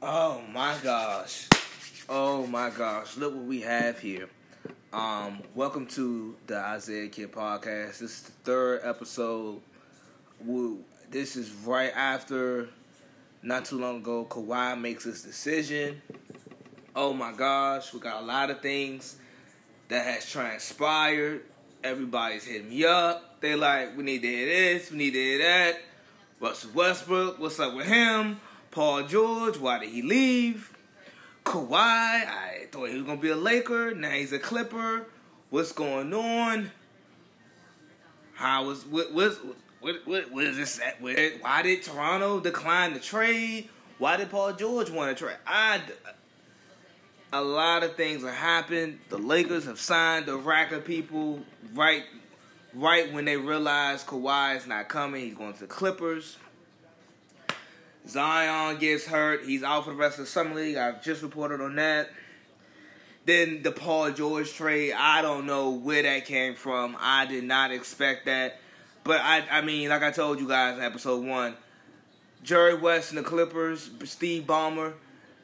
Oh my gosh. Oh my gosh. Look what we have here. Um, welcome to the Isaiah Kid podcast. This is the third episode. This is right after not too long ago Kawhi makes his decision. Oh my gosh, we got a lot of things that has transpired. Everybody's hitting me up. They like, we need to hear this, we need to hear that. Russell Westbrook, what's up with him? Paul George, why did he leave? Kawhi, I thought he was gonna be a Laker. Now he's a Clipper. What's going on? How was what was what what, what is this? At? Why did Toronto decline the trade? Why did Paul George want to trade? I a lot of things have happened. The Lakers have signed a rack of people right right when they realize Kawhi is not coming. He's going to the Clippers. Zion gets hurt. He's out for the rest of the summer league. I've just reported on that. Then the Paul George trade. I don't know where that came from. I did not expect that. But I, I mean, like I told you guys in episode one, Jerry West and the Clippers, Steve Ballmer,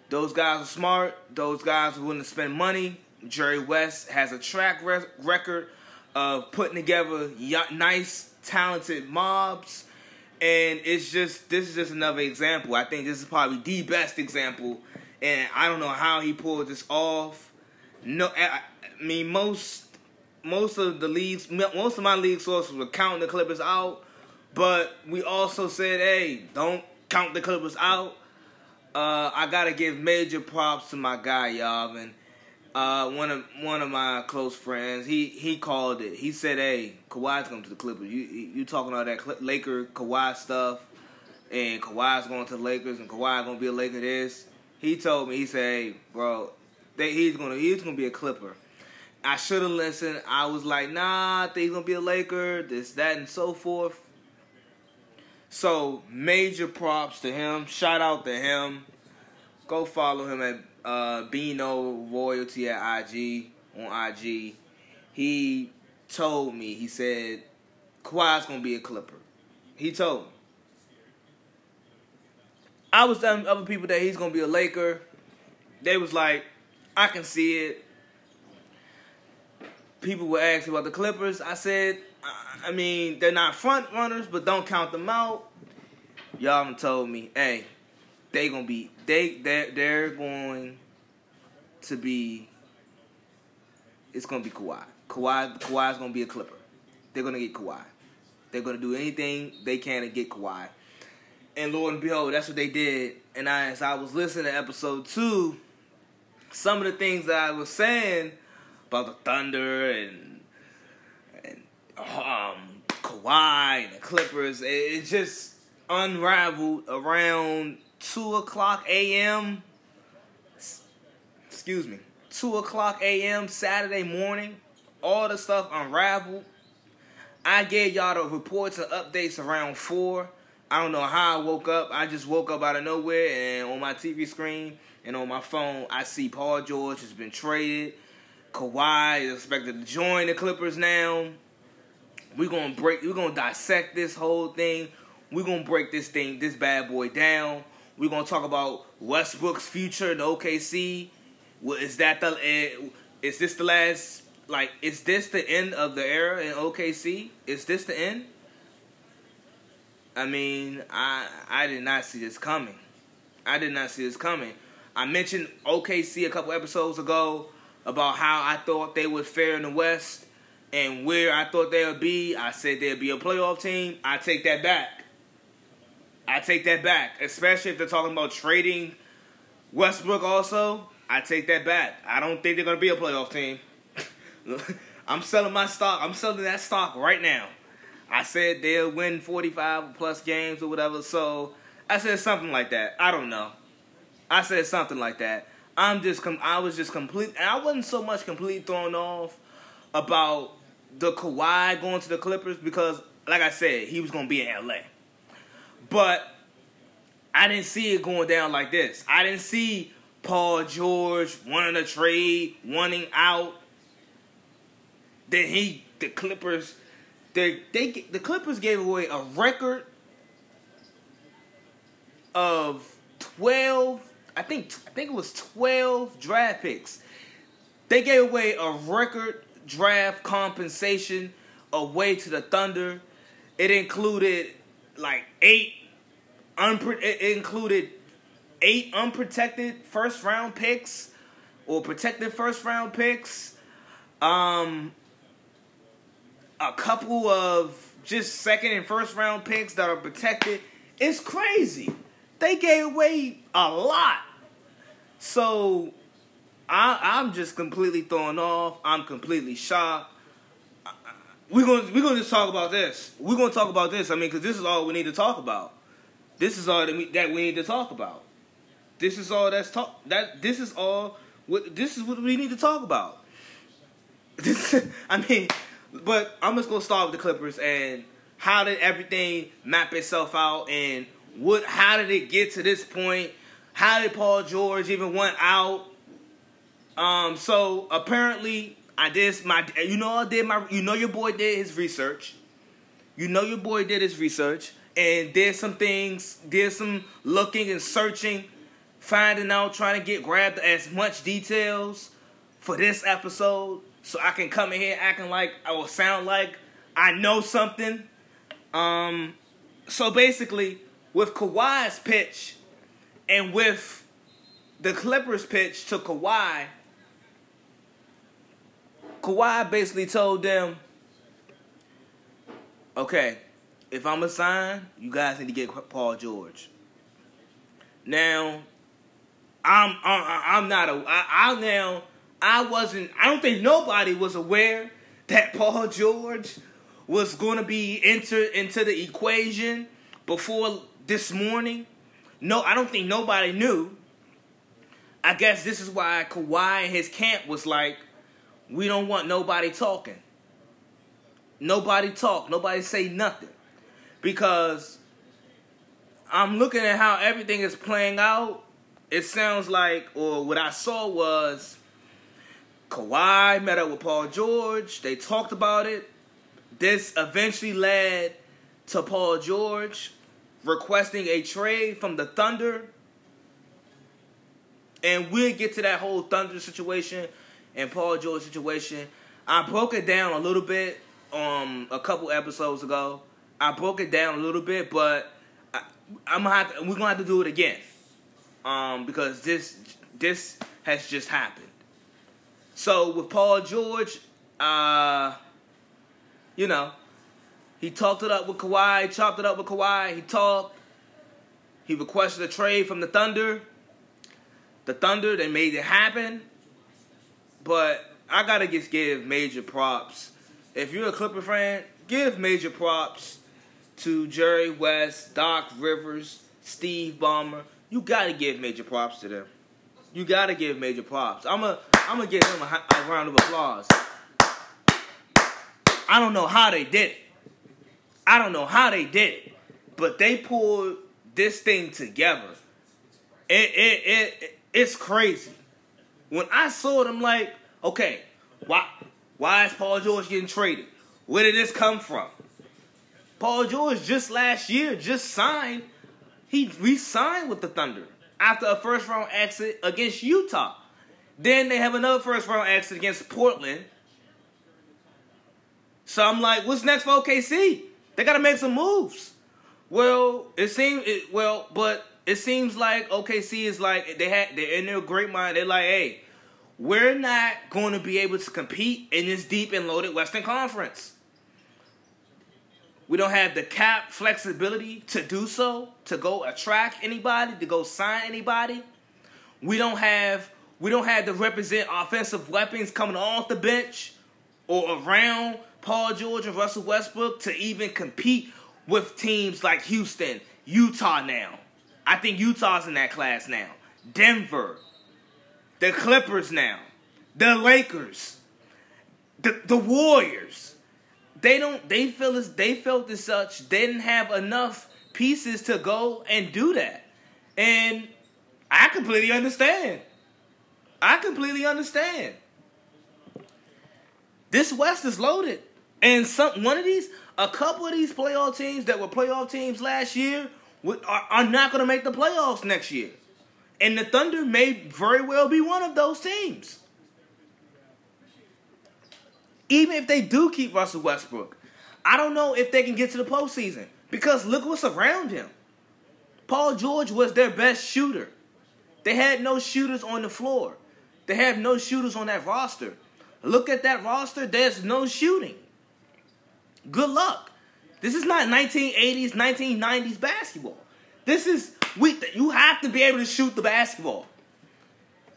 those guys are smart. Those guys are willing to spend money. Jerry West has a track record of putting together nice, talented mobs and it's just this is just another example. I think this is probably the best example, and I don't know how he pulled this off. No, I, mean most most of the leagues, most of my league sources were counting the Clippers out, but we also said, hey, don't count the Clippers out. Uh, I gotta give major props to my guy Yavin uh, one of one of my close friends, he he called it. He said, "Hey, Kawhi's coming to the Clippers. You you talking all that Laker Kawhi stuff, and Kawhi's going to the Lakers, and Kawhi gonna be a Laker. This." He told me, he said, "Hey, bro, he's gonna he's gonna be a Clipper." I should have listened. I was like, "Nah, I think he's gonna be a Laker. This, that, and so forth." So major props to him. Shout out to him. Go follow him at uh, Bino Royalty at IG on IG, he told me, he said, Kawhi's gonna be a Clipper. He told me. I was telling other people that he's gonna be a Laker. They was like, I can see it. People were asking about the Clippers. I said, I mean, they're not front runners, but don't count them out. Y'all told me, hey, they gonna be they they they're going to be it's gonna be Kawhi. Kawhi Kawhi's gonna be a Clipper. They're gonna get Kawhi. They're gonna do anything they can to get Kawhi. And Lord and behold, that's what they did. And I, as I was listening to episode two, some of the things that I was saying about the Thunder and and um, Kawhi and the Clippers, it, it just unraveled around two o'clock a.m. Excuse me, two o'clock a.m. Saturday morning. All the stuff unraveled. I gave y'all the reports and updates around four. I don't know how I woke up. I just woke up out of nowhere, and on my TV screen and on my phone, I see Paul George has been traded. Kawhi is expected to join the Clippers now. We're gonna break. We're gonna dissect this whole thing. We're gonna break this thing, this bad boy down. We're gonna talk about Westbrook's future in OKC. Is that the? Eh, is this the last? Like, is this the end of the era in OKC? Is this the end? I mean, I I did not see this coming. I did not see this coming. I mentioned OKC a couple episodes ago about how I thought they would fare in the West and where I thought they would be. I said they'd be a playoff team. I take that back. I take that back, especially if they're talking about trading Westbrook. Also, I take that back. I don't think they're gonna be a playoff team. I'm selling my stock. I'm selling that stock right now. I said they'll win 45 plus games or whatever. So I said something like that. I don't know. I said something like that. I'm just com- I was just complete. I wasn't so much completely thrown off about the Kawhi going to the Clippers because, like I said, he was gonna be in LA. But I didn't see it going down like this. I didn't see Paul George wanting a trade, wanting out. Then he, the Clippers, they they the Clippers gave away a record of twelve. I think I think it was twelve draft picks. They gave away a record draft compensation away to the Thunder. It included like eight unpro- it included eight unprotected first round picks or protected first round picks. Um a couple of just second and first round picks that are protected. It's crazy. They gave away a lot. So I, I'm just completely thrown off. I'm completely shocked. We're gonna we're gonna just talk about this. We're gonna talk about this. I mean, because this is all we need to talk about. This is all that we, that we need to talk about. This is all that's talk that this is all what this is what we need to talk about. This I mean, but I'm just gonna start with the Clippers and how did everything map itself out and what how did it get to this point? How did Paul George even want out? Um, so apparently I did my you know I did my you know your boy did his research. You know your boy did his research and did some things, did some looking and searching, finding out, trying to get grabbed as much details for this episode so I can come in here acting like I will sound like I know something. Um, so basically, with Kawhi's pitch and with the Clippers' pitch to Kawhi, Kawhi basically told them, "Okay, if I'm a sign, you guys need to get Paul George." Now, I'm I'm not a I, I now I wasn't, I don't think nobody was aware that Paul George was going to be entered into the equation before this morning. No, I don't think nobody knew. I guess this is why Kawhi and his camp was like, we don't want nobody talking. Nobody talk. Nobody say nothing. Because I'm looking at how everything is playing out. It sounds like, or what I saw was Kawhi met up with Paul George. They talked about it. This eventually led to Paul George requesting a trade from the Thunder. And we'll get to that whole Thunder situation and Paul George situation. I broke it down a little bit um a couple episodes ago. I broke it down a little bit, but I, am gonna have to, we're gonna have to do it again. Um, because this this has just happened. So with Paul George, uh, you know, he talked it up with Kawhi, chopped it up with Kawhi. He talked. He requested a trade from the Thunder. The Thunder, they made it happen. But I gotta just give major props. If you're a Clipper fan, give major props to Jerry West, Doc Rivers, Steve Ballmer. You gotta give major props to them. You gotta give major props. I'm a I'm gonna give them a, a round of applause. I don't know how they did it. I don't know how they did it, but they pulled this thing together. It it it it's crazy. When I saw it, I'm like, okay, why why is Paul George getting traded? Where did this come from? Paul George just last year just signed. He re-signed with the Thunder after a first round exit against Utah. Then they have another first round exit against Portland. So I'm like, what's next for OKC? They got to make some moves. Well, it seems it, well, but it seems like OKC is like they had they're in their great mind. They're like, hey, we're not going to be able to compete in this deep and loaded Western Conference. We don't have the cap flexibility to do so, to go attract anybody, to go sign anybody. We don't have we don't have to represent offensive weapons coming off the bench or around Paul George and Russell Westbrook to even compete with teams like Houston, Utah now. I think Utah's in that class now. Denver, the Clippers now, the Lakers, the the Warriors. They don't they feel as they felt as such they didn't have enough pieces to go and do that. And I completely understand. I completely understand. This West is loaded. And some one of these, a couple of these playoff teams that were playoff teams last year are, are not going to make the playoffs next year. And the Thunder may very well be one of those teams. Even if they do keep Russell Westbrook, I don't know if they can get to the postseason because look what's around him. Paul George was their best shooter. They had no shooters on the floor. They have no shooters on that roster. Look at that roster. There's no shooting. Good luck. This is not 1980s, 1990s basketball. This is we. You have to be able to shoot the basketball.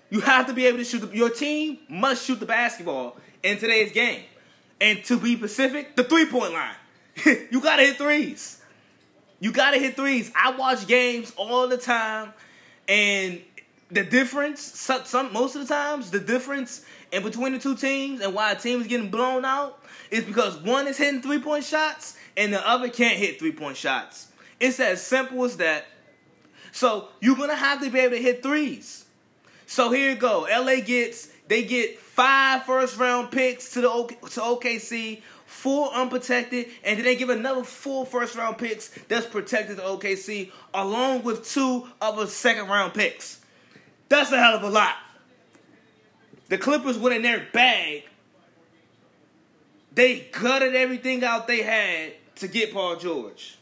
You have to be able to shoot. The, your team must shoot the basketball in today's game. And to be specific, the three point line. you gotta hit threes. You gotta hit threes. I watch games all the time, and the difference, some, some most of the times, the difference in between the two teams and why a team is getting blown out is because one is hitting three point shots and the other can't hit three point shots. It's as simple as that. So you're gonna have to be able to hit threes. So here you go. LA gets they get five first round picks to the to OKC, four unprotected, and then they give another four first round picks that's protected to OKC, along with two other second round picks. That's a hell of a lot. The Clippers went in their bag. They gutted everything out they had to get Paul George.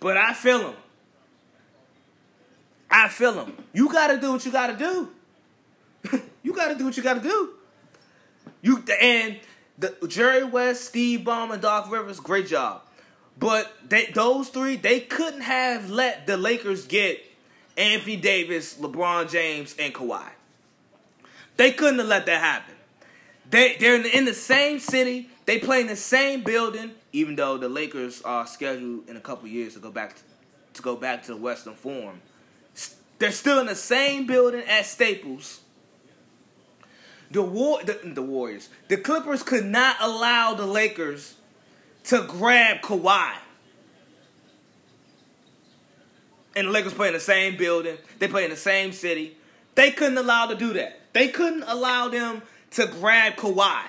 But I feel him. I feel him. You got to do what you got to do. Got to do what you got to do. You and the Jerry West, Steve Ballmer, and Doc Rivers, great job. But they, those three, they couldn't have let the Lakers get Anthony Davis, LeBron James, and Kawhi. They couldn't have let that happen. They they're in the, in the same city. They play in the same building. Even though the Lakers are scheduled in a couple years to go back to, to go back to the Western Forum, they're still in the same building at Staples. The war the, the Warriors, the Clippers could not allow the Lakers to grab Kawhi. and the Lakers play in the same building. They play in the same city. They couldn't allow to do that. They couldn't allow them to grab Kawhi.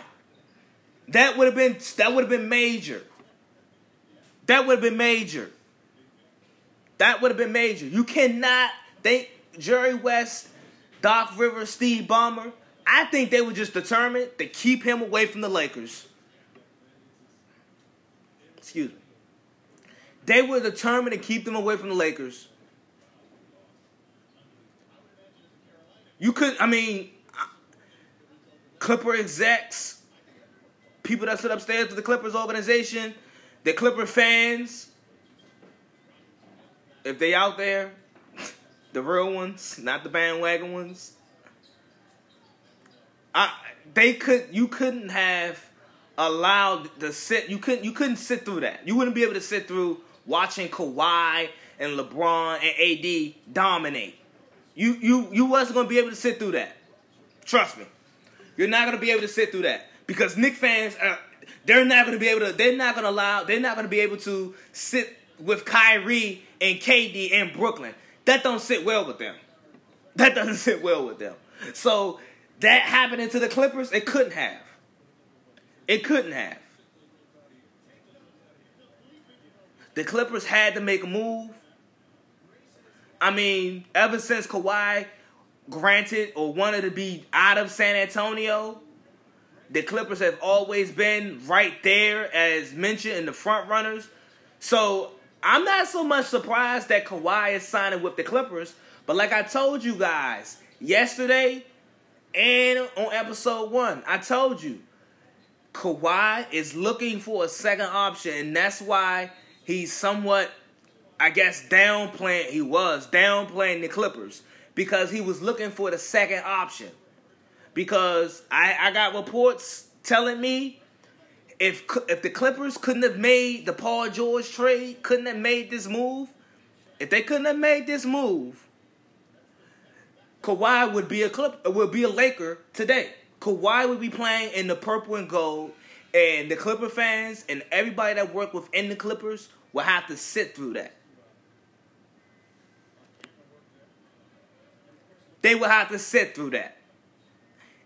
That would have been that would have been major. That would have been major. That would have been major. You cannot think Jerry West, Doc Rivers, Steve Ballmer. I think they were just determined to keep him away from the Lakers. Excuse me. They were determined to keep them away from the Lakers. You could, I mean, Clipper execs, people that sit upstairs with the Clippers organization, the Clipper fans, if they out there, the real ones, not the bandwagon ones. I, they could, you couldn't have allowed the sit. You couldn't, you couldn't sit through that. You wouldn't be able to sit through watching Kawhi and LeBron and AD dominate. You you you wasn't gonna be able to sit through that. Trust me, you're not gonna be able to sit through that because Knick fans are they're not gonna be able to. They're not gonna allow. They're not gonna be able to sit with Kyrie and KD in Brooklyn. That don't sit well with them. That doesn't sit well with them. So that happening to the Clippers, it couldn't have. It couldn't have. The Clippers had to make a move I mean, ever since Kawhi granted or wanted to be out of San Antonio, the Clippers have always been right there, as mentioned, in the front runners. So I'm not so much surprised that Kawhi is signing with the Clippers, but like I told you guys yesterday and on episode one, I told you Kawhi is looking for a second option, and that's why he's somewhat I guess downplaying he was downplaying the Clippers because he was looking for the second option. Because I, I got reports telling me if if the Clippers couldn't have made the Paul George trade, couldn't have made this move, if they couldn't have made this move, Kawhi would be a Clip would be a Laker today. Kawhi would be playing in the purple and gold, and the Clipper fans and everybody that worked within the Clippers will have to sit through that. they would have to sit through that.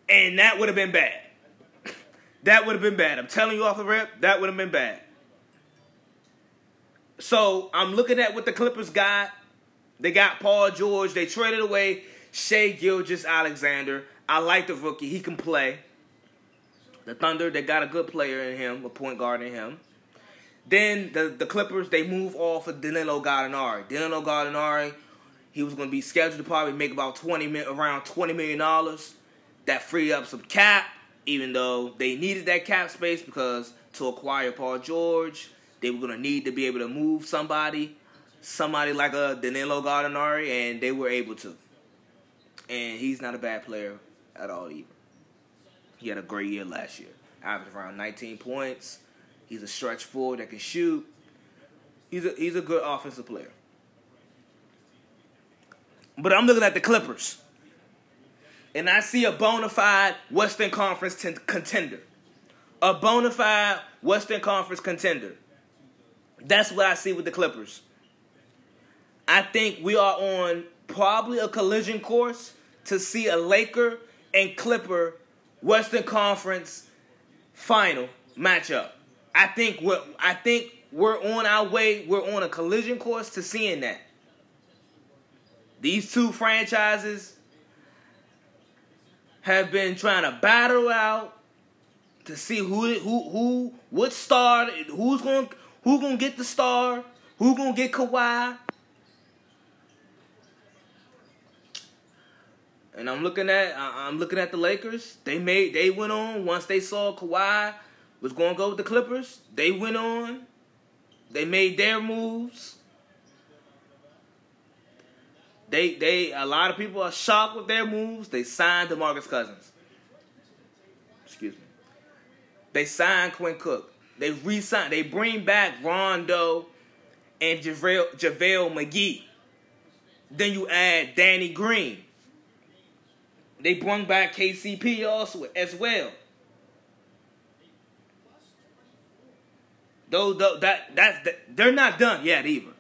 And that would have been bad. that would have been bad. I'm telling you off the rip, that would have been bad. So I'm looking at what the Clippers got. They got Paul George. They traded away Shai Gilgeous-Alexander. I like the rookie. He can play. The Thunder, they got a good player in him, a point guard in him. Then the, the Clippers, they move off of Danilo Gallinari. Danilo Gallinari, he was going to be scheduled to probably make about 20 around $20 million. That freed up some cap, even though they needed that cap space because to acquire Paul George, they were going to need to be able to move somebody, somebody like a Danilo Gallinari, and they were able to. And he's not a bad player at all either. He had a great year last year. Averaged around 19 points, He's a stretch forward that can shoot. He's a he's a good offensive player. But I'm looking at the Clippers. And I see a bona fide Western Conference contender. A bona fide Western Conference contender. That's what I see with the Clippers. I think we are on probably a collision course to see a Laker and Clipper Western Conference final matchup. I think we're I think we're on our way. We're on a collision course to seeing that. These two franchises have been trying to battle out to see who who who what star who's going who gonna get the star who gonna get Kawhi. And I'm looking at I'm looking at the Lakers. They made they went on once they saw Kawhi was going to go with the Clippers. They went on. They made their moves. They they a lot of people are shocked with their moves. They signed DeMarcus Cousins. Excuse me. They signed Quinn Cook. They re-signed. They bring back Rondo and JaVale, JaVale McGee. Then you add Danny Green. They bring back KCP also as well. Though, though that that's that, they're not done yet either.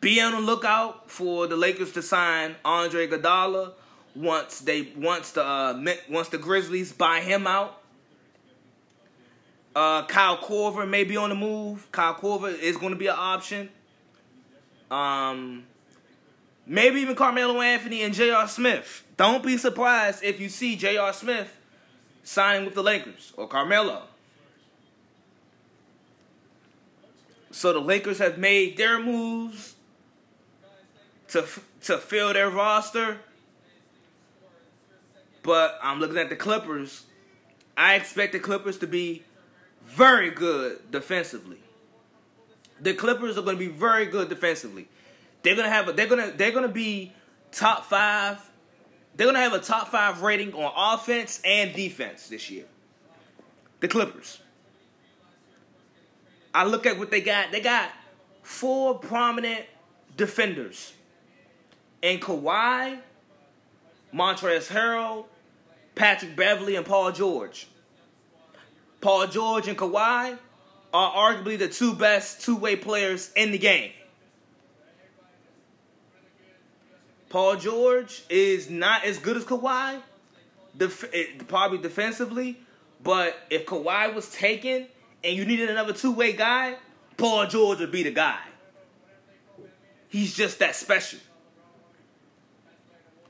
Be on the lookout for the Lakers to sign Andre Iguodala once they once the uh, once the Grizzlies buy him out. Uh, Kyle Korver may be on the move. Kyle Korver is going to be an option. Um, maybe even Carmelo Anthony and J.R. Smith. Don't be surprised if you see J.R. Smith signing with the Lakers or Carmelo. So the Lakers have made their moves to to fill their roster. But I'm looking at the Clippers. I expect the Clippers to be very good defensively. The Clippers are going to be very good defensively. They're to have a, they're to they're to be top 5. They're to have a top 5 rating on offense and defense this year. The Clippers. I look at what they got. They got four prominent defenders. And Kawhi, Montrezl Harrell, Patrick Beverley, and Paul George. Paul George and Kawhi are arguably the two best two-way players in the game. Paul George is not as good as Kawhi, def- eh, probably defensively, but if Kawhi was taken and you needed another two way guy, Paul George would be the guy. He's just that special.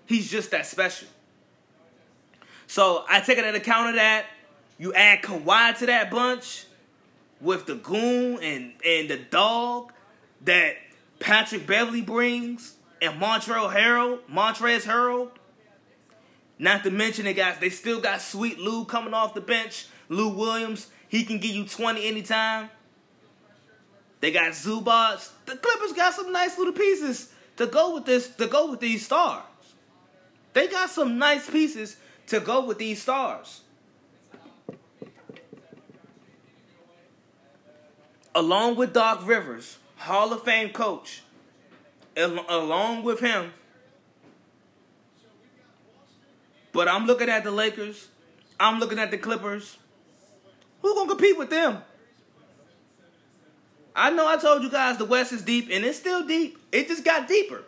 He's just that special. So I take it at account of that. You add Kawhi to that bunch with the goon and, and the dog that Patrick Beverley brings and Montrezl Harrell, Montrezl Harrell. Not to mention it, guys, they still got Sweet Lou coming off the bench. Lou Williams, he can give you 20 anytime. They got Zubac. The Clippers got some nice little pieces to go with this, to go with these stars. They got some nice pieces to go with these stars. Along with Doc Rivers, Hall of Fame coach, along with him. But I'm looking at the Lakers. I'm looking at the Clippers. Who's gonna compete with them? I know I told you guys the West is deep, and it's still deep. It just got deeper.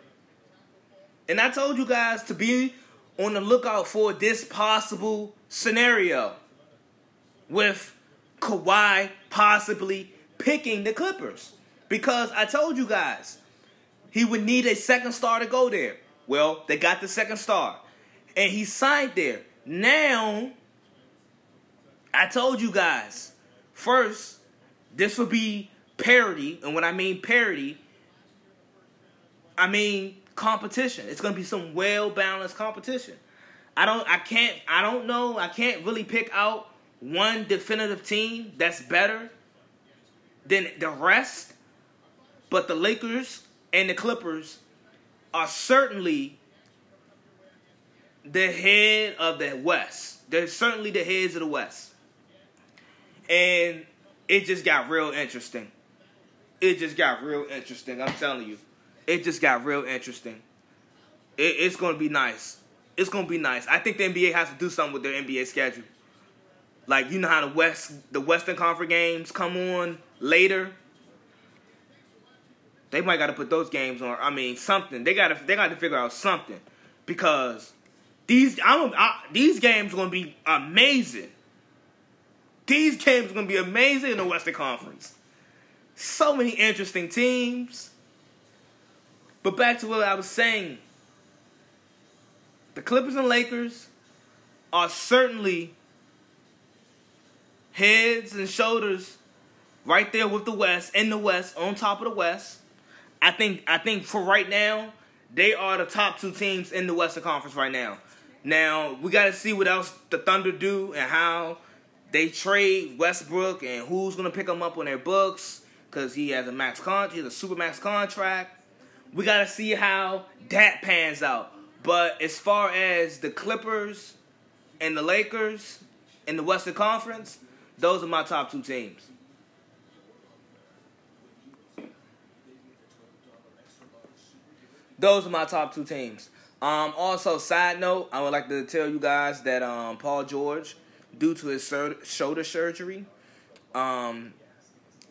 And I told you guys to be on the lookout for this possible scenario with Kawhi possibly picking the Clippers. Because I told you guys he would need a second star to go there. Well, they got the second star, and he signed there. Now, I told you guys first, this will be parity, and when I mean parity, I mean competition. It's gonna be some well balanced competition. I don't I can't I don't know I can't really pick out one definitive team that's better than the rest, but the Lakers and the Clippers are certainly the head of the West. They're certainly the heads of the West. And it just got real interesting. It just got real interesting. I'm telling you. It just got real interesting. It, it's going to be nice. It's going to be nice. I think the NBA has to do something with their NBA schedule. Like you know how the West, the Western Conference games come on later. They might got to put those games on. I mean, something. They got to they got to figure out something because these I'm I, these games are going to be amazing. These games are going to be amazing in the Western Conference. So many interesting teams. But back to what I was saying. The Clippers and Lakers are certainly heads and shoulders right there with the West in the West on top of the West. I think I think for right now they are the top two teams in the Western Conference right now. Now we got to see what else the Thunder do and how they trade Westbrook and who's gonna pick him up on their books because he has a max contract, he has a super max contract. We got to see how that pans out. But as far as the Clippers and the Lakers in the Western Conference, those are my top two teams. Those are my top two teams. Um, also, side note, I would like to tell you guys that um, Paul George, due to his sur- shoulder surgery um,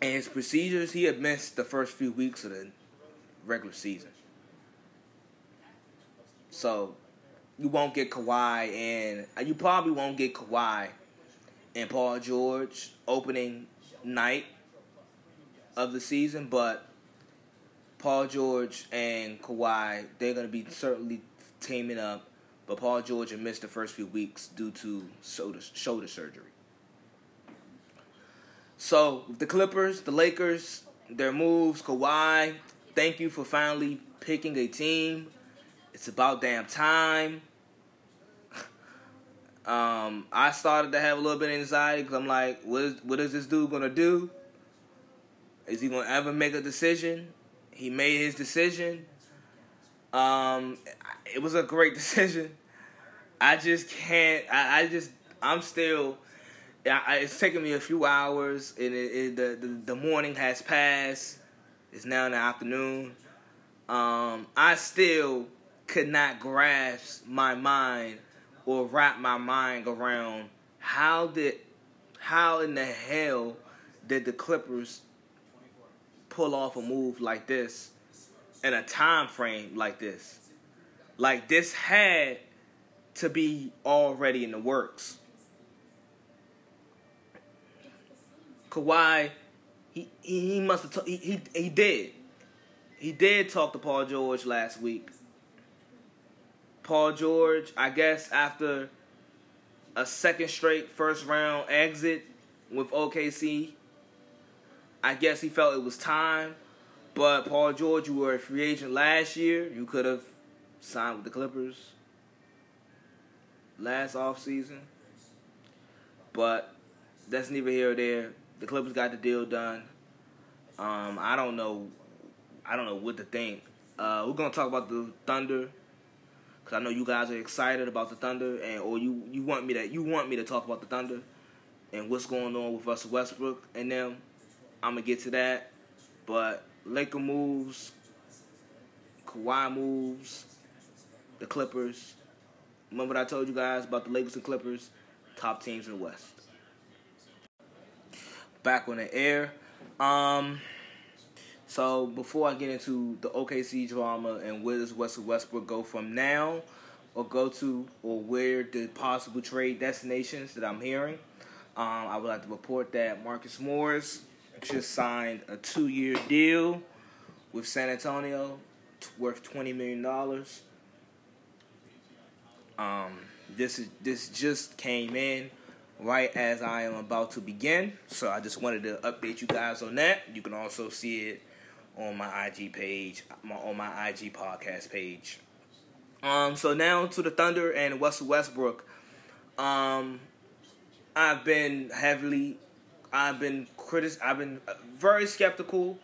and his procedures, he had missed the first few weeks of the regular season. So you won't get Kawhi and uh, you probably won't get Kawhi and Paul George opening night of the season, but Paul George and Kawhi, they're going to be certainly teaming up. But Paul George had missed the first few weeks due to shoulder, surgery. So, the Clippers, the Lakers, their moves, Kawhi, thank you for finally picking a team. It's about damn time. um, I started to have a little bit of anxiety because I'm like, what is, what is this dude gonna do? Is he gonna ever make a decision? He made his decision. Um, it was a great decision. I just can't. I, I just. I'm still. I, it's taken me a few hours, and it, it, the, the the morning has passed. It's now in the afternoon. Um, I still could not grasp my mind or wrap my mind around how did how in the hell did the Clippers pull off a move like this in a time frame like this. Like this had to be already in the works. Kawhi, he he must have t- he, he he did. He did talk to Paul George last week. Paul George, I guess after a second straight first round exit with OKC, I guess he felt it was time. But Paul George, you were a free agent last year. You could have signed with the Clippers last offseason. But that's neither here or there. The Clippers got the deal done. Um, I don't know. I don't know what to think. Uh, we're gonna talk about the Thunder because I know you guys are excited about the Thunder, and or you you want me to you want me to talk about the Thunder and what's going on with Russell Westbrook and them. I'm gonna get to that. But Laker moves, Kawhi moves, the Clippers. Remember what I told you guys about the Lakers and Clippers, top teams in the West. Back on the air. Um, so before I get into the OKC drama and where does Russell Westbrook go from now, or go to, or where the possible trade destinations that I'm hearing, um, I would like to report that Marcus Morris just signed a two year deal with San Antonio worth $20 million. Um, this is this just came in right as I am about to begin, so I just wanted to update you guys on that. You can also see it on my IG page, my, on my IG podcast page. Um, so now to the Thunder and Russell Westbrook. Um, I've been heavily, I've been critic, I've been very skeptical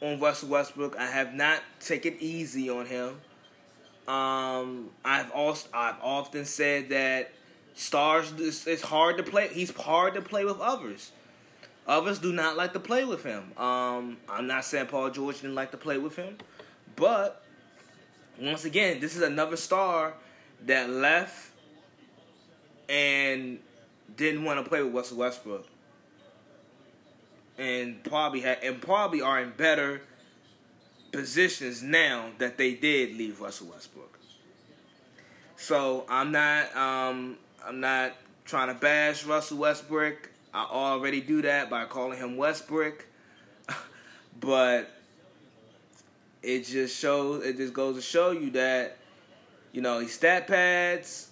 on Russell Westbrook. I have not taken easy on him. Um, I've also I've often said that stars it's hard to play. He's hard to play with others. Others do not like to play with him. Um, I'm not saying Paul George didn't like to play with him, but once again, this is another star that left and didn't want to play with Russell Westbrook, and probably had and probably are in better positions now that they did leave Russell Westbrook. So I'm not um, I'm not trying to bash Russell Westbrook. I already do that by calling him Westbrook, but it just shows it just goes to show you that you know his stat pads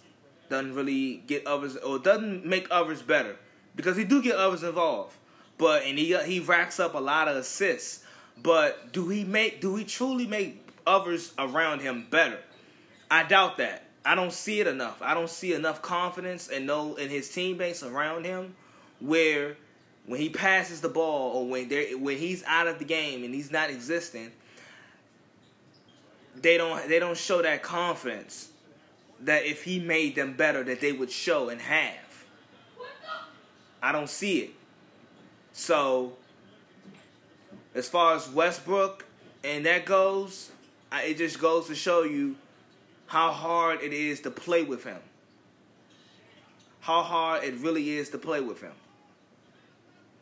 doesn't really get others or doesn't make others better because he do get others involved. But and he he racks up a lot of assists. But do he make do he truly make others around him better? I doubt that. I don't see it enough. I don't see enough confidence and no in his teammates around him where when he passes the ball or when they when he's out of the game and he's not existing, they don't they don't show that confidence that if he made them better that they would show and have. I don't see it. So as far as Westbrook and that goes, I, it just goes to show you how hard it is to play with him. How hard it really is to play with him.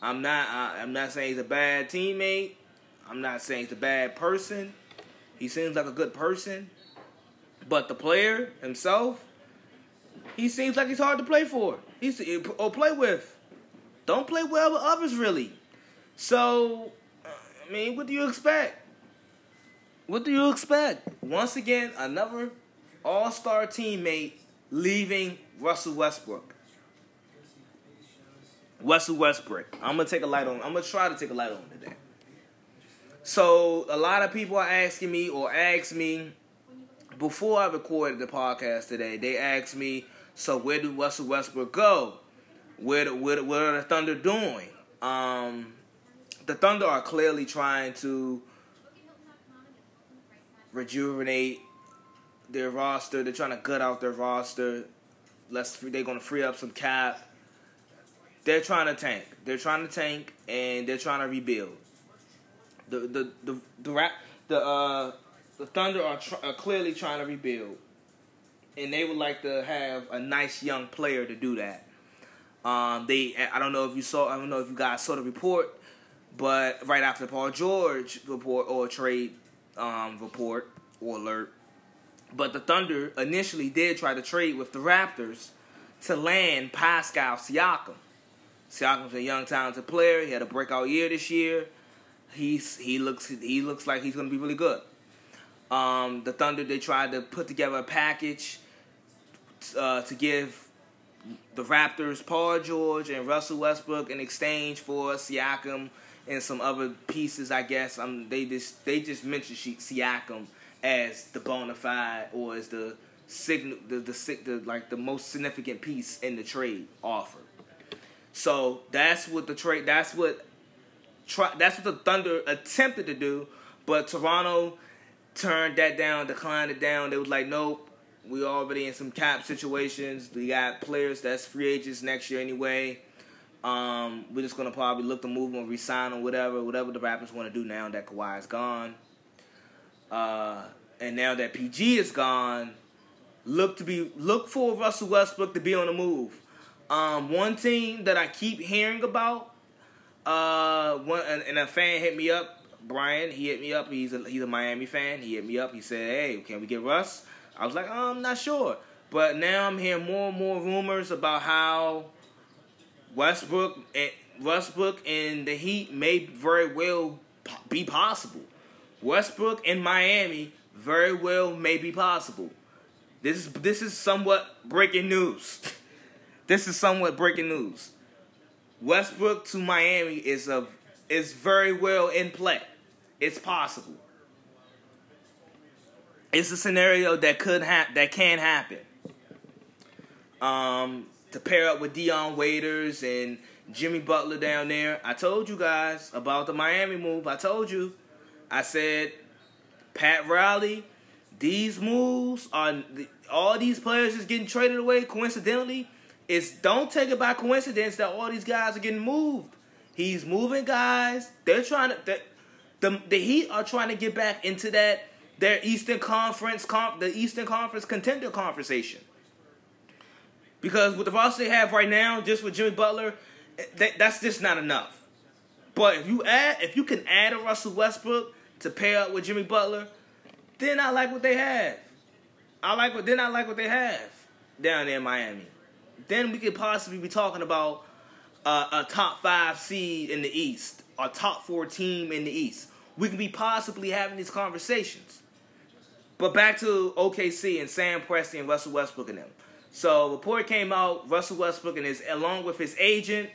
I'm not I, I'm not saying he's a bad teammate. I'm not saying he's a bad person. He seems like a good person. But the player himself, he seems like he's hard to play for. He's or play with. Don't play well with others really. So, I mean, what do you expect? What do you expect? Once again, another all-star teammate leaving Russell Westbrook. Russell Westbrook. I'm gonna take a light on. I'm gonna try to take a light on today. So a lot of people are asking me or ask me before I recorded the podcast today. They asked me, "So where did Russell Westbrook go? Where where, what are the Thunder doing?" Um, the Thunder are clearly trying to rejuvenate their roster. They're trying to gut out their roster. Let's they're going to free up some cap. They're trying to tank. They're trying to tank, and they're trying to rebuild. The the the the rap the uh the Thunder are, tr- are clearly trying to rebuild, and they would like to have a nice young player to do that. Um, they I don't know if you saw I don't know if you guys saw the report, but right after Paul George report or trade um, report or alert, but the Thunder initially did try to trade with the Raptors to land Pascal Siakam. Siakam's a young, talented player. He had a breakout year this year. He's he looks he looks like he's going to be really good. Um, the Thunder they tried to put together a package uh, to give the Raptors Paul George and Russell Westbrook in exchange for Siakam and some other pieces. I guess um, they just they just mentioned Siakam as the bona fide or as the signal the, the the like the most significant piece in the trade offer. So that's what the trade. That's what try. That's what the Thunder attempted to do, but Toronto turned that down, declined it down. They was like, nope, we already in some cap situations. We got players that's free agents next year anyway. Um, we're just gonna probably look to move them, resign them, whatever, whatever the Raptors want to do now that Kawhi is gone. Uh, and now that PG is gone, look to be look for Russell Westbrook to be on the move. Um, one team that I keep hearing about, uh, one and a fan hit me up Brian, he hit me up. He's a, he's a Miami fan. He hit me up. He said, "Hey, can we get Russ?" I was like, oh, "I'm not sure." But now I'm hearing more and more rumors about how Westbrook and Westbrook and the Heat may very well be possible. Westbrook in Miami very well may be possible. This is this is somewhat breaking news. this is somewhat breaking news. Westbrook to Miami is a is very well in play. It's possible. It's a scenario that could have that can happen. Um, to pair up with Dion Waiters and Jimmy Butler down there. I told you guys about the Miami move. I told you. I said Pat Riley. These moves are all these players is getting traded away. Coincidentally, it's don't take it by coincidence that all these guys are getting moved. He's moving guys. They're trying to. The the Heat are trying to get back into that their Eastern Conference, comp, the Eastern Conference contender conversation. Because with the roster they have right now, just with Jimmy Butler, that, that's just not enough. But if you add, if you can add a Russell Westbrook to pair up with Jimmy Butler, then I like what they have. I like what then I like what they have down there in Miami. Then we could possibly be talking about uh, a top five seed in the East, a top four team in the East. We can be possibly having these conversations. But back to OKC and Sam Presti and Russell Westbrook and them. So report came out, Russell Westbrook and his along with his agent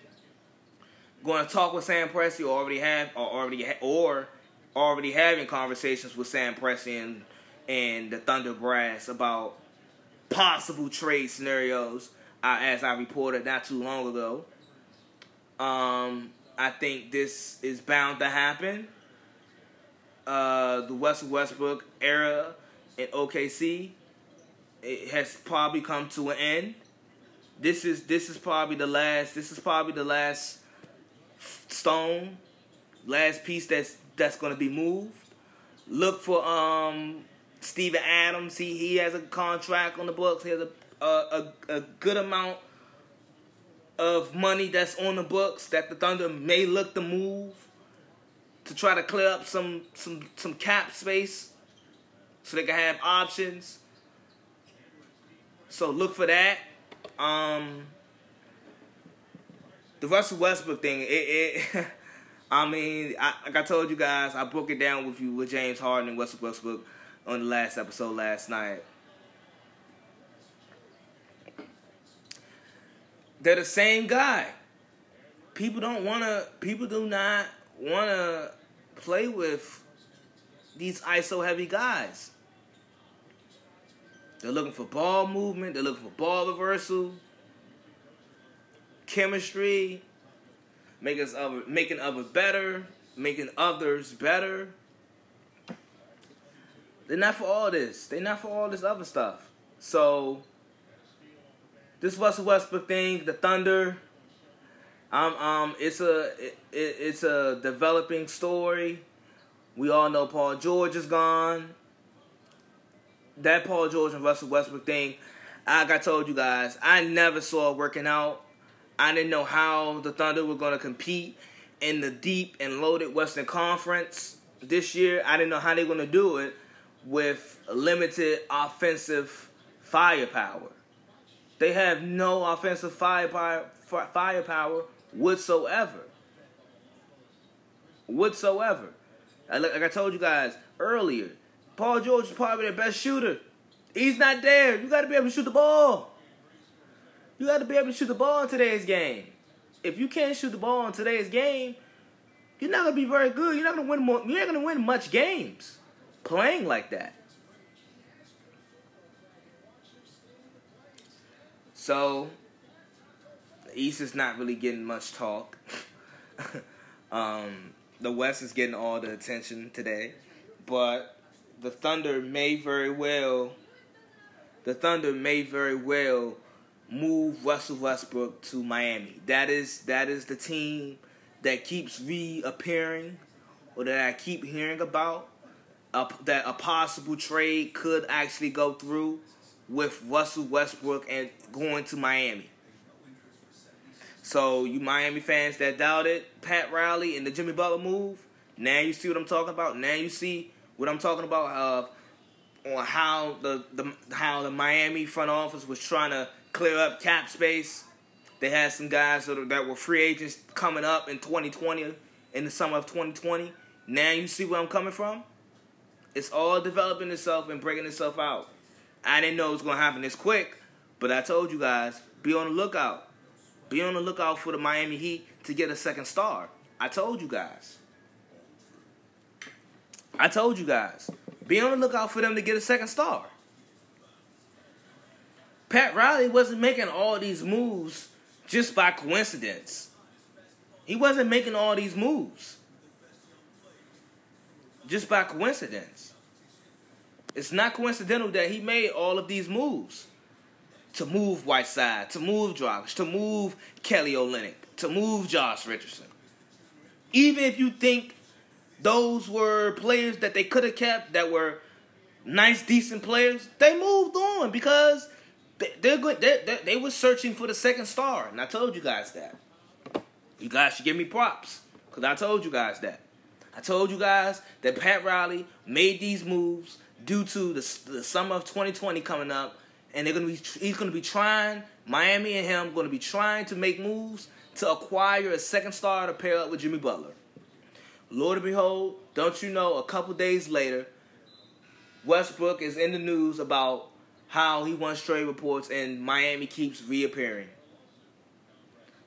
going to talk with Sam Presti or already have or already ha- or already having conversations with Sam Presti and, and the Thunder Brass about possible trade scenarios uh, as I reported not too long ago. Um, I think this is bound to happen. Uh, the West Westbrook era in OKC it has probably come to an end. This is this is probably the last. This is probably the last stone, last piece that's that's going to be moved. Look for um Steven Adams. He he has a contract on the books. He has a a, a, a good amount of money that's on the books that the Thunder may look to move to try to clear up some some some cap space so they can have options. So look for that. Um, the Russell Westbrook thing, it, it I mean, I, like I told you guys, I broke it down with you with James Harden and Russell Westbrook on the last episode last night. They're the same guy. People don't want to. People do not want to play with these ISO heavy guys. They're looking for ball movement. They're looking for ball reversal, chemistry, making other, making others better, making others better. They're not for all this. They're not for all this other stuff. So this Russell Westbrook thing, the Thunder, um, um, it's a it, it, it's a developing story. We all know Paul George is gone that Paul George and Russell Westbrook thing, like I told you guys, I never saw it working out. I didn't know how the Thunder were going to compete in the deep and loaded Western Conference this year. I didn't know how they were going to do it with limited offensive firepower. They have no offensive firepower, firepower whatsoever. Whatsoever. Like I told you guys earlier, Paul George is probably their best shooter. He's not there. You got to be able to shoot the ball. You got to be able to shoot the ball in today's game. If you can't shoot the ball in today's game, you're not gonna be very good. You're not gonna win more. You're not gonna win much games playing like that. So, the East is not really getting much talk. um, the West is getting all the attention today, but the Thunder may very well the Thunder may very well move Russell Westbrook to Miami. That is that is the team that keeps reappearing or that I keep hearing about. Uh, that a possible trade could actually go through with Russell Westbrook and going to Miami. So you Miami fans that doubted Pat Riley and the Jimmy Butler move, now you see what I'm talking about. Now you see what I'm talking about on how the, the how the Miami front office was trying to clear up cap space. They had some guys that, that were free agents coming up in 2020, in the summer of 2020. Now you see where I'm coming from. It's all developing itself and breaking itself out. I didn't know it was gonna happen this quick, but I told you guys, be on the lookout. Be on the lookout for the Miami Heat to get a second star. I told you guys. I told you guys. Be on the lookout for them to get a second star. Pat Riley wasn't making all these moves just by coincidence. He wasn't making all these moves just by coincidence. It's not coincidental that he made all of these moves to move Whiteside, to move Dragic, to move Kelly Olynyk, to move Josh Richardson. Even if you think those were players that they could have kept that were nice, decent players, they moved on because they're good. They, they, they were searching for the second star, and I told you guys that. You guys should give me props because I told you guys that. I told you guys that Pat Riley made these moves due to the, the summer of 2020 coming up, and they're gonna be he's gonna be trying Miami and him gonna be trying to make moves to acquire a second star to pair up with Jimmy Butler. Lord and behold, don't you know? A couple days later, Westbrook is in the news about how he wants trade reports, and Miami keeps reappearing.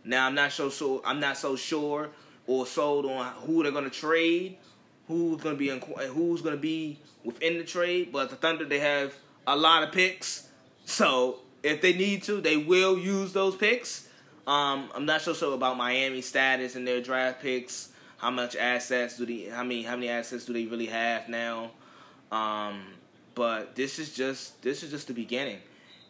Now I'm not so so I'm not so sure or sold on who they're to trade, who's to be in, who's to be within the trade. But the Thunder they have a lot of picks, so if they need to, they will use those picks. Um, I'm not so sure about Miami's status and their draft picks. How much assets do they? How many? How many assets do they really have now? Um, but this is just this is just the beginning.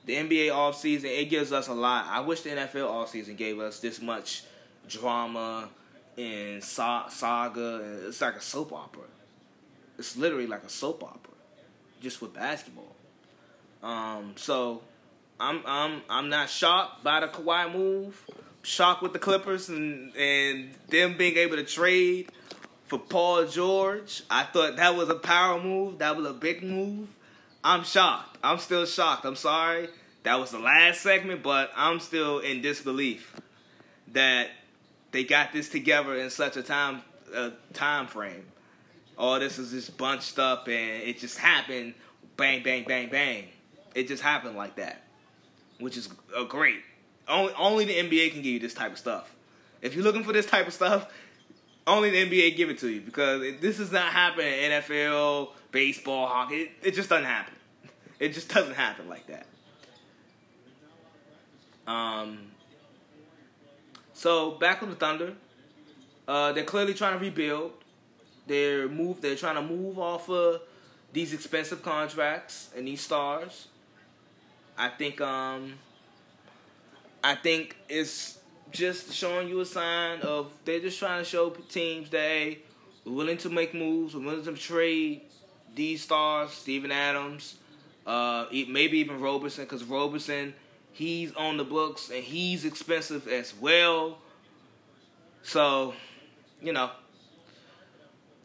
The NBA offseason, it gives us a lot. I wish the NFL offseason gave us this much drama and saga. It's like a soap opera. It's literally like a soap opera, just with basketball. Um, so I'm I'm I'm not shocked by the Kawhi move. Shocked with the Clippers and and them being able to trade for Paul George. I thought that was a power move. That was a big move. I'm shocked. I'm still shocked. I'm sorry. That was the last segment, but I'm still in disbelief that they got this together in such a time uh, time frame. All this is just bunched up and it just happened bang bang bang bang. It just happened like that. Which is uh, great. Only only the NBA can give you this type of stuff. If you're looking for this type of stuff, only the NBA give it to you because it, this is not happening in NFL, baseball, hockey. It, it just doesn't happen. It just doesn't happen like that. Um, so back on the Thunder, uh, they're clearly trying to rebuild. They're move. They're trying to move off of these expensive contracts and these stars. I think. Um, I think it's just showing you a sign of they're just trying to show teams that hey, we're willing to make moves. We're willing to trade these stars, Steven Adams, uh, maybe even Roberson, because Roberson He's on the books and he's expensive as well. So, you know,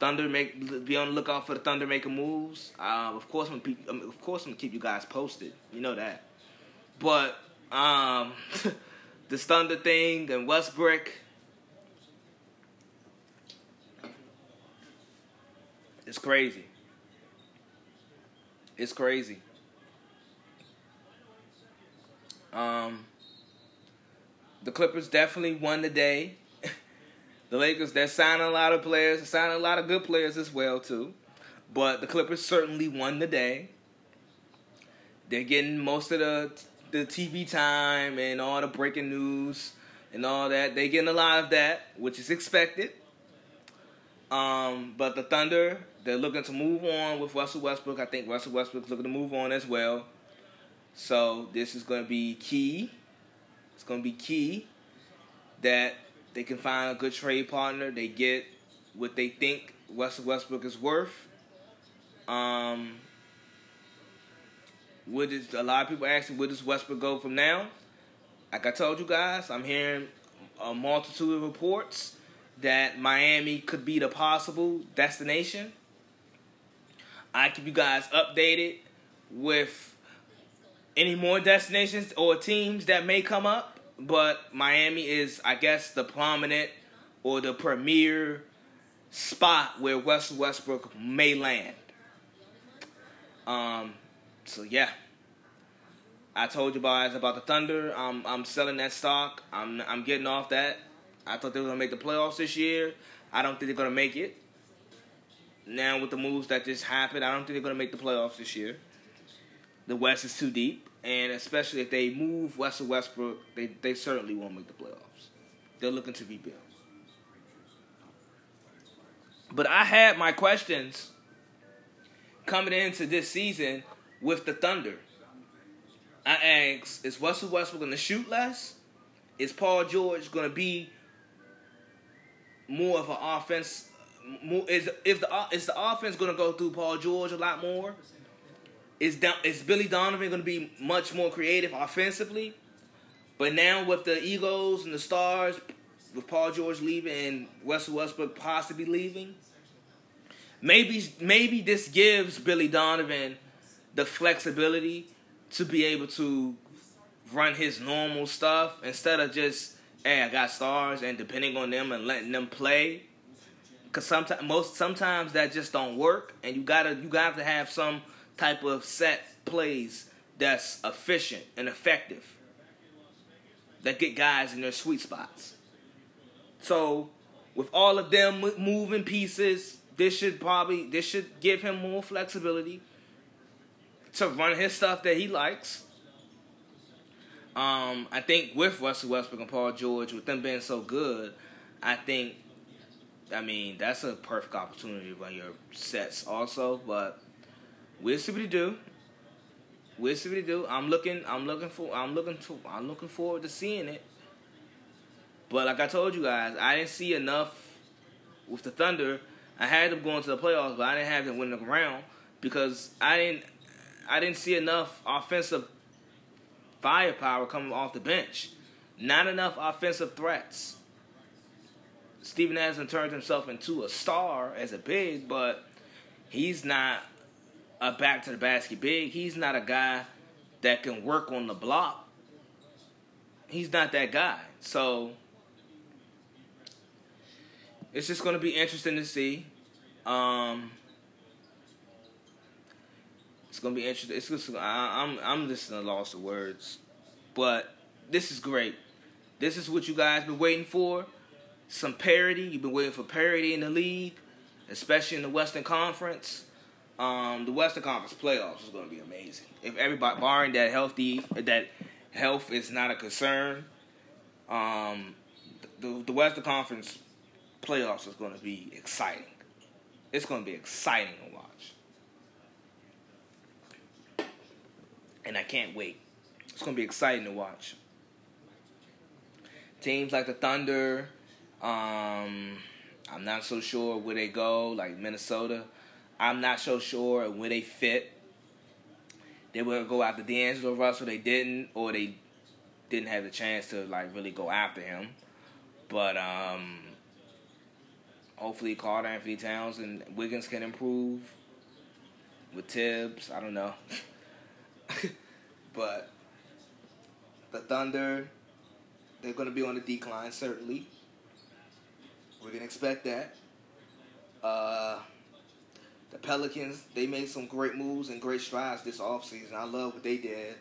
Thunder make be on the lookout for the Thunder making moves. Uh, of course, I'm of course I'm gonna keep you guys posted. You know that. But um, this Thunder thing and Westbrook. It's crazy. It's crazy. Um, the Clippers definitely won the day. the Lakers, they're signing a lot of players, they're signing a lot of good players as well too. But the Clippers certainly won the day. They're getting most of the the TV time and all the breaking news and all that. They're getting a lot of that, which is expected. Um, but the Thunder, they're looking to move on with Russell Westbrook. I think Russell Westbrook's looking to move on as well. So this is going to be key. It's going to be key that they can find a good trade partner. They get what they think Russell Westbrook is worth. Um, would it, a lot of people asking where does Westbrook go from now? Like I told you guys, I'm hearing a multitude of reports that Miami could be the possible destination. I keep you guys updated with any more destinations or teams that may come up, but Miami is, I guess, the prominent or the premier spot where West Westbrook may land. Um, so yeah, I told you guys about the Thunder. I'm I'm selling that stock. I'm I'm getting off that. I thought they were gonna make the playoffs this year. I don't think they're gonna make it. Now with the moves that just happened, I don't think they're gonna make the playoffs this year. The West is too deep, and especially if they move Russell Westbrook, they they certainly won't make the playoffs. They're looking to rebuild. But I had my questions coming into this season with the Thunder. I asked, is Russell Westbrook going to shoot less? Is Paul George going to be more of an offense? More, is if the is the offense going to go through Paul George a lot more? Is is Billy Donovan going to be much more creative offensively? But now with the egos and the stars, with Paul George leaving and Russell Westbrook possibly leaving, maybe maybe this gives Billy Donovan the flexibility to be able to run his normal stuff instead of just hey I got stars and depending on them and letting them play. Cause sometimes most sometimes that just don't work, and you gotta you got to have some type of set plays that's efficient and effective that get guys in their sweet spots. So with all of them moving pieces, this should probably this should give him more flexibility to run his stuff that he likes. Um, I think with Russell Westbrook and Paul George, with them being so good, I think, I mean, that's a perfect opportunity to run your sets also. But we'll see what he do. We'll see what he do. I'm looking. I'm looking for. I'm looking to. I'm looking forward to seeing it. But like I told you guys, I didn't see enough with the Thunder. I had them going to the playoffs, but I didn't have them winning the round because I didn't. I didn't see enough offensive firepower coming off the bench. Not enough offensive threats. Steven Adams turned himself into a star as a big, but he's not a back to the basket big. He's not a guy that can work on the block. He's not that guy. So it's just going to be interesting to see. Um, it's gonna be interesting. It's just, I, I'm I'm just in a loss of words, but this is great. This is what you guys been waiting for. Some parity. You've been waiting for parity in the league, especially in the Western Conference. Um, the Western Conference playoffs is going to be amazing. If everybody, barring that healthy, that health is not a concern, um, the, the Western Conference playoffs is going to be exciting. It's going to be exciting to watch. And I can't wait. It's gonna be exciting to watch. Teams like the Thunder, um, I'm not so sure where they go. Like Minnesota, I'm not so sure where they fit. They were go after D'Angelo Russell, they didn't, or they didn't have the chance to like really go after him. But um, hopefully, Karl-Anthony Towns and Wiggins can improve with Thibs. I don't know. but the Thunder, they're going to be on the decline, certainly. We're going to expect that. Uh, the Pelicans, they made some great moves and great strides this offseason. I love what they did.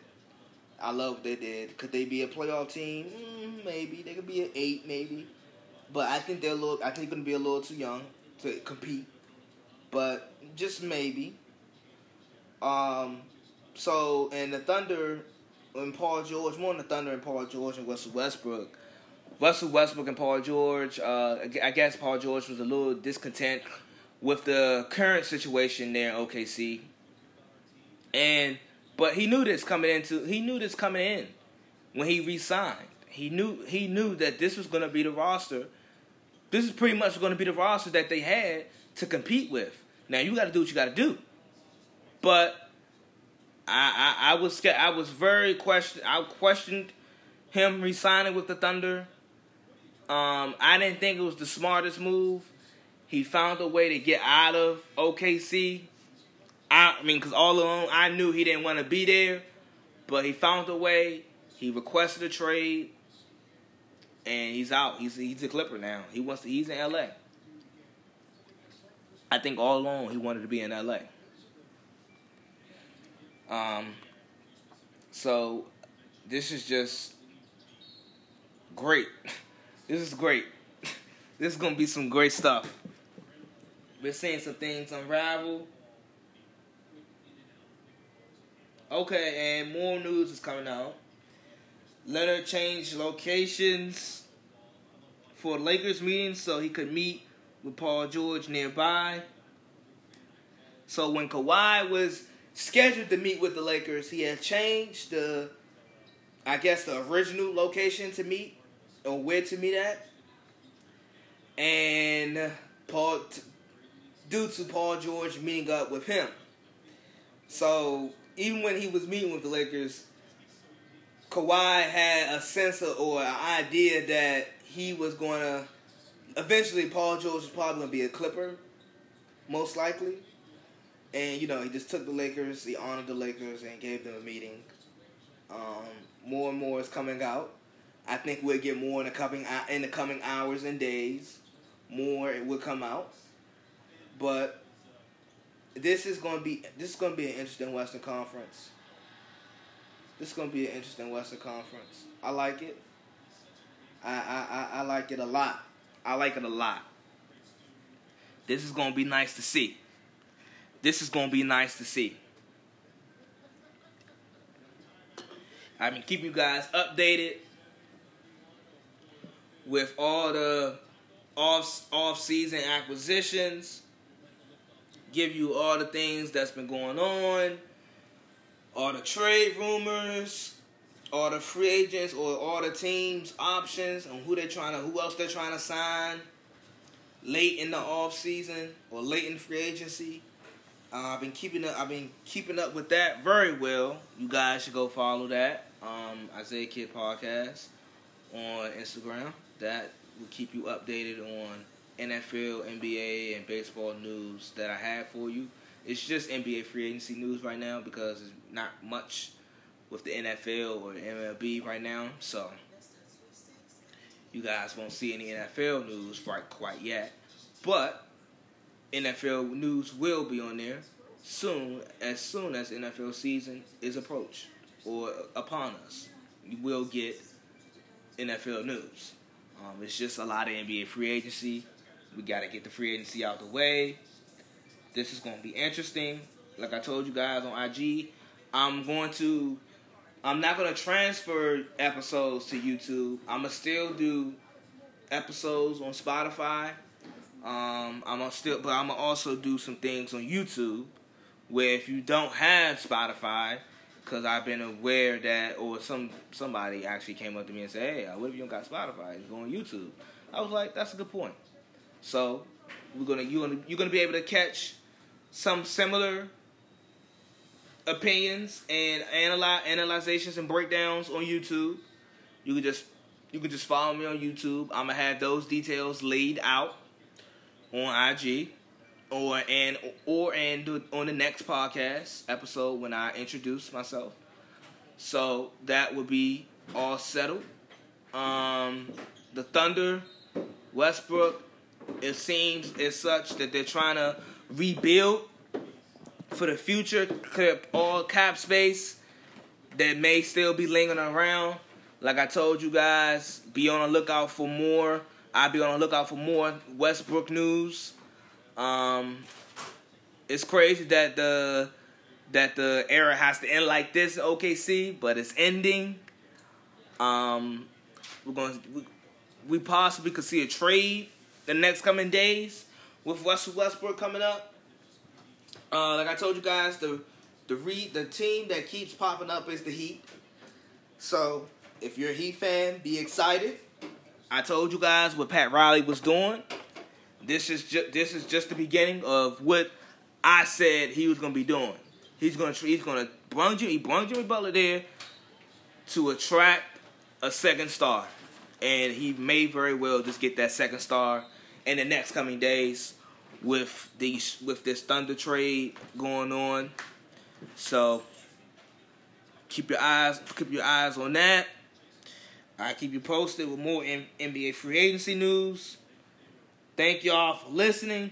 I love what they did. Could they be a playoff team? Mm, maybe. They could be an eight, maybe. But I think they're a little. I think they're gonna be a little too young to compete. But just maybe. Um, so and the Thunder and Paul George, more than the Thunder and Paul George and Russell Westbrook. Russell Westbrook and Paul George. Uh, I guess Paul George was a little discontent with the current situation there in OKC, and but he knew this coming into he knew this coming in when he resigned. He knew he knew that this was going to be the roster. This is pretty much going to be the roster that they had to compete with. Now you got to do what you got to do, but I, I, I was I was very question I questioned him resigning with the Thunder. Um, I didn't think it was the smartest move. He found a way to get out of OKC. I, I mean, because all along I knew he didn't want to be there, but he found a way. He requested a trade, and he's out. He's he's a Clipper now. He wants to, he's in LA. I think all along he wanted to be in LA. Um, So this is just great. This is great. This is gonna be some great stuff. We're seeing some things unravel. Okay, and more news is coming out. Leonard changed locations for Lakers meetings so he could meet with Paul George nearby. So when Kawhi was scheduled to meet with the Lakers, he had changed the, I guess, the original location to meet or where to meet at. And Paul, due to Paul George meeting up with him. So even when he was meeting with the Lakers, Kawhi had a sense of, or an idea that he was going to eventually Paul George was probably going to be a Clipper, most likely. And you know, he just took the Lakers, he honored the Lakers, and gave them a meeting. Um, more and more is coming out. I think we'll get more in the coming in the coming hours and days. More it will come out, but this is going to be this is going to be an interesting Western Conference. This is going to be an interesting Western Conference. I like it. I I I, I like it a lot. I like it a lot. This is going to be nice to see. This is going to be nice to see. I mean, keep you guys updated with all the off off season acquisitions. Give you all the things that's been going on, all the trade rumors, all the free agents or all the teams options on who they're trying to who else they're trying to sign late in the off season or late in free agency. Uh, I've been keeping up. I've been keeping up with that very well. You guys should go follow that. Um, Isaiah Kid Podcast on Instagram. That will keep you updated on NFL, NBA, and baseball news that I have for you. It's just NBA free agency news right now because it's not much with the NFL or MLB right now. So you guys won't see any NFL news right quite yet. But NFL news will be on there soon, as soon as NFL season is approached or upon us. You will get NFL news. Um, it's just a lot of NBA free agency. We got to get the free agency out the way. This is going to be interesting. Like I told you guys on IG, I'm going to. I'm not going to transfer episodes to YouTube. I'm going to still do episodes on Spotify. Um, I'm gonna still, but I'm gonna also do some things on YouTube where if you don't have Spotify, because I've been aware that, or some somebody actually came up to me and said, "Hey, what if you don't got Spotify? Go on YouTube." I was like, "That's a good point." So we're gonna you gonna you're gonna be able to catch some similar opinions and analyze analyzations and breakdowns on YouTube. You can just you can just follow me on YouTube. I'm gonna have those details laid out on IG or and or and on the next podcast episode when I introduce myself. So that would be all settled. Um, the Thunder, Westbrook, it seems as such that they're trying to rebuild for the future, clear all cap space that may still be lingering around. Like I told you guys, be on the lookout for more. I'll be on the lookout for more Westbrook news. Um, it's crazy that the that the era has to end like this in OKC, but it's ending. Um, we're going we, we possibly could see a trade the next coming days with Russell Westbrook coming up. Uh, like I told you guys, the the re, the team that keeps popping up is the Heat. So if you're a Heat fan, be excited. I told you guys what Pat Riley was doing. This is just this is just the beginning of what I said he was gonna be doing. He's gonna he's gonna bring Jimmy, he brought Jimmy Butler there to attract a second star, and he may very well just get that second star in the next coming days with these with this Thunder trade going on. So keep your eyes keep your eyes on that. I keep you posted with more NBA free agency news. Thank y'all for listening.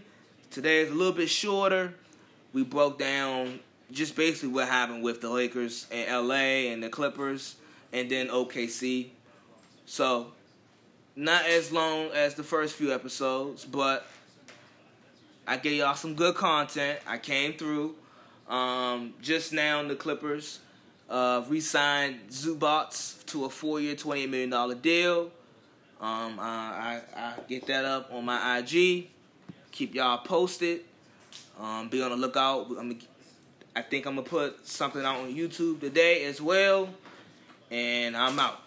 Today is a little bit shorter. We broke down just basically what happened with the Lakers and LA and the Clippers and then OKC. So, not as long as the first few episodes, but I gave y'all some good content. I came through. Um, just now, the Clippers uh, re-signed Zubac to a four-year, $28 million deal. Um, I, I, I get that up on my IG. Keep y'all posted. Um, be on the lookout. I'm, I think I'm gonna put something out on YouTube today as well. And I'm out.